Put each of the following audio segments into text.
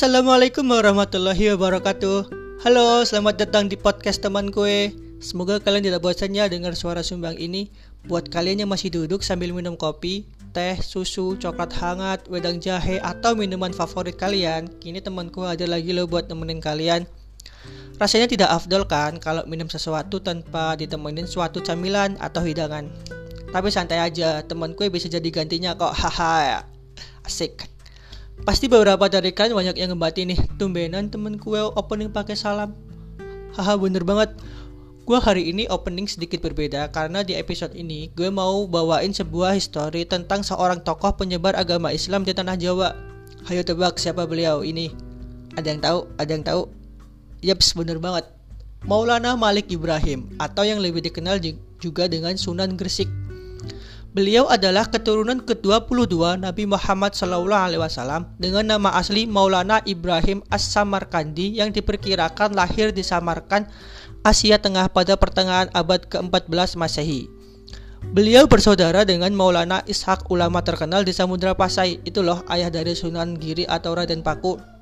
Assalamualaikum warahmatullahi wabarakatuh. Halo, selamat datang di podcast teman kue. Semoga kalian tidak bosannya dengar suara sumbang ini. Buat kalian yang masih duduk sambil minum kopi, teh, susu, coklat hangat, wedang jahe, atau minuman favorit kalian Kini temanku ada lagi loh buat nemenin kalian. Rasanya tidak afdol kan kalau minum sesuatu tanpa ditemenin suatu camilan atau hidangan? Tapi santai aja, teman kue bisa jadi gantinya kok. Haha, asik Pasti beberapa dari kalian banyak yang ngebati nih Tumbenan temen gue opening pakai salam. Haha bener banget. Gue hari ini opening sedikit berbeda Karena di episode ini gue mau bawain sebuah histori Tentang seorang tokoh penyebar agama Islam di tanah Jawa. Hayo tebak siapa beliau ini. Ada yang tahu? Ada yang tahu? Yaps bener banget. Maulana Malik Ibrahim Atau yang lebih dikenal juga dengan Sunan Gresik Beliau adalah keturunan ke-22 Nabi Muhammad SAW dengan nama asli Maulana Ibrahim As-Samarkandi yang diperkirakan lahir di Samarkand, Asia Tengah pada pertengahan abad ke-14 Masehi. Beliau bersaudara dengan Maulana Ishak ulama terkenal di Samudra Pasai. Itu loh ayah dari Sunan Giri atau Raden Paku.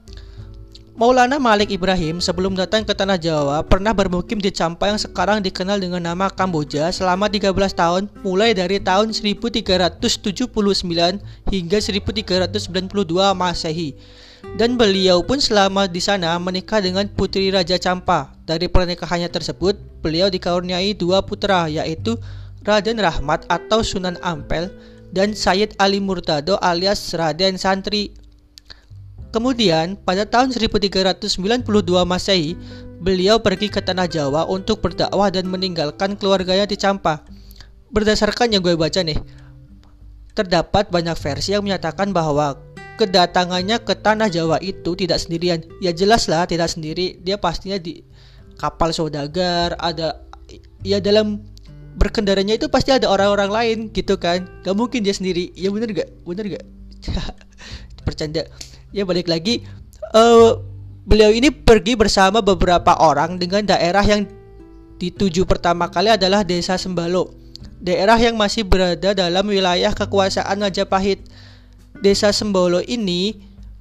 Maulana Malik Ibrahim sebelum datang ke tanah Jawa pernah bermukim di Campa yang sekarang dikenal dengan nama Kamboja selama 13 tahun mulai dari tahun 1379 hingga 1392 Masehi. Dan beliau pun selama di sana menikah dengan putri Raja Campa. Dari pernikahannya tersebut, beliau dikaruniai dua putra yaitu Raden Rahmat atau Sunan Ampel dan Sayyid Ali Murtado alias Raden Santri Kemudian, pada tahun 1392 Masehi, beliau pergi ke tanah Jawa untuk berdakwah dan meninggalkan keluarganya di Campa. Berdasarkan yang gue baca nih, terdapat banyak versi yang menyatakan bahwa kedatangannya ke tanah Jawa itu tidak sendirian. Ya jelas lah tidak sendiri, dia pastinya di kapal saudagar, ada ya dalam berkendaranya itu pasti ada orang-orang lain gitu kan. Gak mungkin dia sendiri. Ya bener gak? Bener gak? Bercanda ya balik lagi. Uh, beliau ini pergi bersama beberapa orang dengan daerah yang dituju pertama kali adalah desa Sembalo daerah yang masih berada dalam wilayah kekuasaan Majapahit. Desa Sembalo ini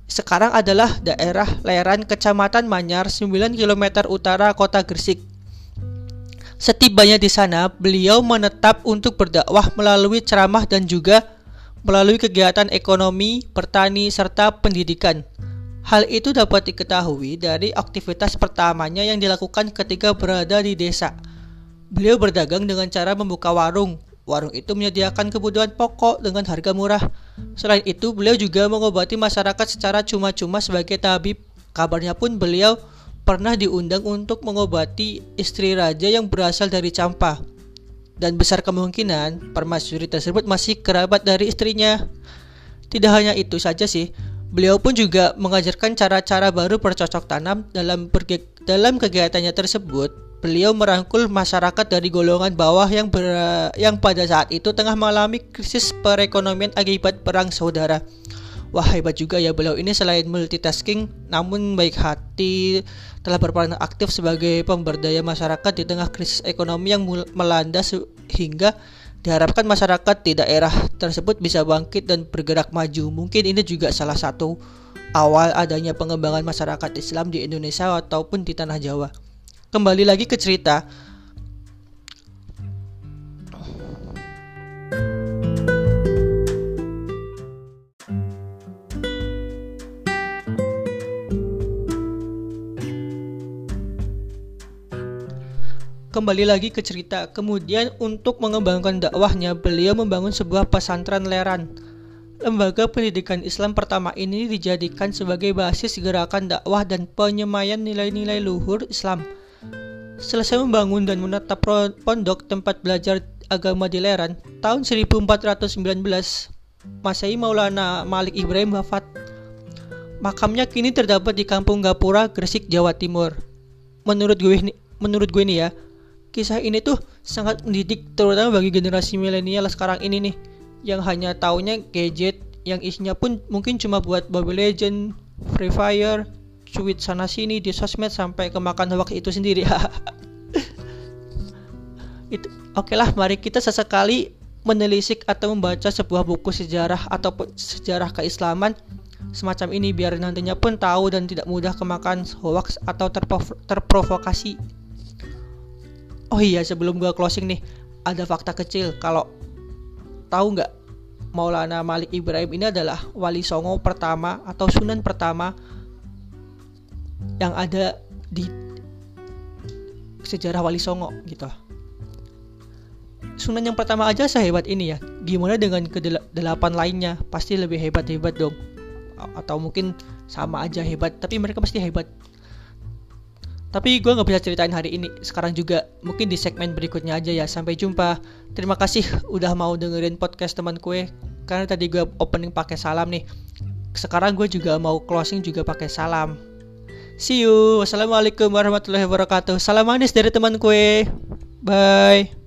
sekarang adalah daerah Leran Kecamatan Manyar 9 km utara kota Gresik. Setibanya di sana, beliau menetap untuk berdakwah melalui ceramah dan juga melalui kegiatan ekonomi, pertani, serta pendidikan. Hal itu dapat diketahui dari aktivitas pertamanya yang dilakukan ketika berada di desa. Beliau berdagang dengan cara membuka warung. Warung itu menyediakan kebutuhan pokok dengan harga murah. Selain itu, beliau juga mengobati masyarakat secara cuma-cuma sebagai tabib. Kabarnya pun beliau pernah diundang untuk mengobati istri raja yang berasal dari Campa dan besar kemungkinan permaisuri tersebut masih kerabat dari istrinya. Tidak hanya itu saja sih, beliau pun juga mengajarkan cara-cara baru bercocok tanam dalam dalam kegiatannya tersebut. Beliau merangkul masyarakat dari golongan bawah yang ber yang pada saat itu tengah mengalami krisis perekonomian akibat perang saudara. Wah hebat juga ya beliau ini selain multitasking namun baik hati telah berperan aktif sebagai pemberdaya masyarakat di tengah krisis ekonomi yang melanda sehingga diharapkan masyarakat di daerah tersebut bisa bangkit dan bergerak maju. Mungkin ini juga salah satu awal adanya pengembangan masyarakat Islam di Indonesia ataupun di tanah Jawa. Kembali lagi ke cerita kembali lagi ke cerita. Kemudian untuk mengembangkan dakwahnya, beliau membangun sebuah pesantren Leran. Lembaga pendidikan Islam pertama ini dijadikan sebagai basis gerakan dakwah dan penyemayan nilai-nilai luhur Islam. Selesai membangun dan menetap pondok tempat belajar agama di Leran, tahun 1419 Masehi Maulana Malik Ibrahim wafat. Makamnya kini terdapat di Kampung Gapura, Gresik, Jawa Timur. Menurut gue menurut gue nih ya, kisah ini tuh sangat mendidik terutama bagi generasi milenial sekarang ini nih yang hanya taunya gadget yang isinya pun mungkin cuma buat Mobile Legend, Free Fire, cuit sana sini di sosmed sampai kemakan waktu itu sendiri. itu oke lah mari kita sesekali menelisik atau membaca sebuah buku sejarah ataupun sejarah keislaman semacam ini biar nantinya pun tahu dan tidak mudah kemakan hoax atau terpro- terprovokasi. Oh iya, sebelum gua closing nih, ada fakta kecil kalau tahu nggak Maulana Malik Ibrahim ini adalah wali songo pertama atau sunan pertama yang ada di sejarah wali songo gitu. Sunan yang pertama aja sehebat ini ya. Gimana dengan kedelapan lainnya? Pasti lebih hebat-hebat dong. Atau mungkin sama aja hebat, tapi mereka pasti hebat. Tapi gue nggak bisa ceritain hari ini. Sekarang juga mungkin di segmen berikutnya aja ya. Sampai jumpa. Terima kasih udah mau dengerin podcast teman kue. Karena tadi gue opening pakai salam nih. Sekarang gue juga mau closing juga pakai salam. See you. Wassalamualaikum warahmatullahi wabarakatuh. Salam manis dari teman kue. Bye.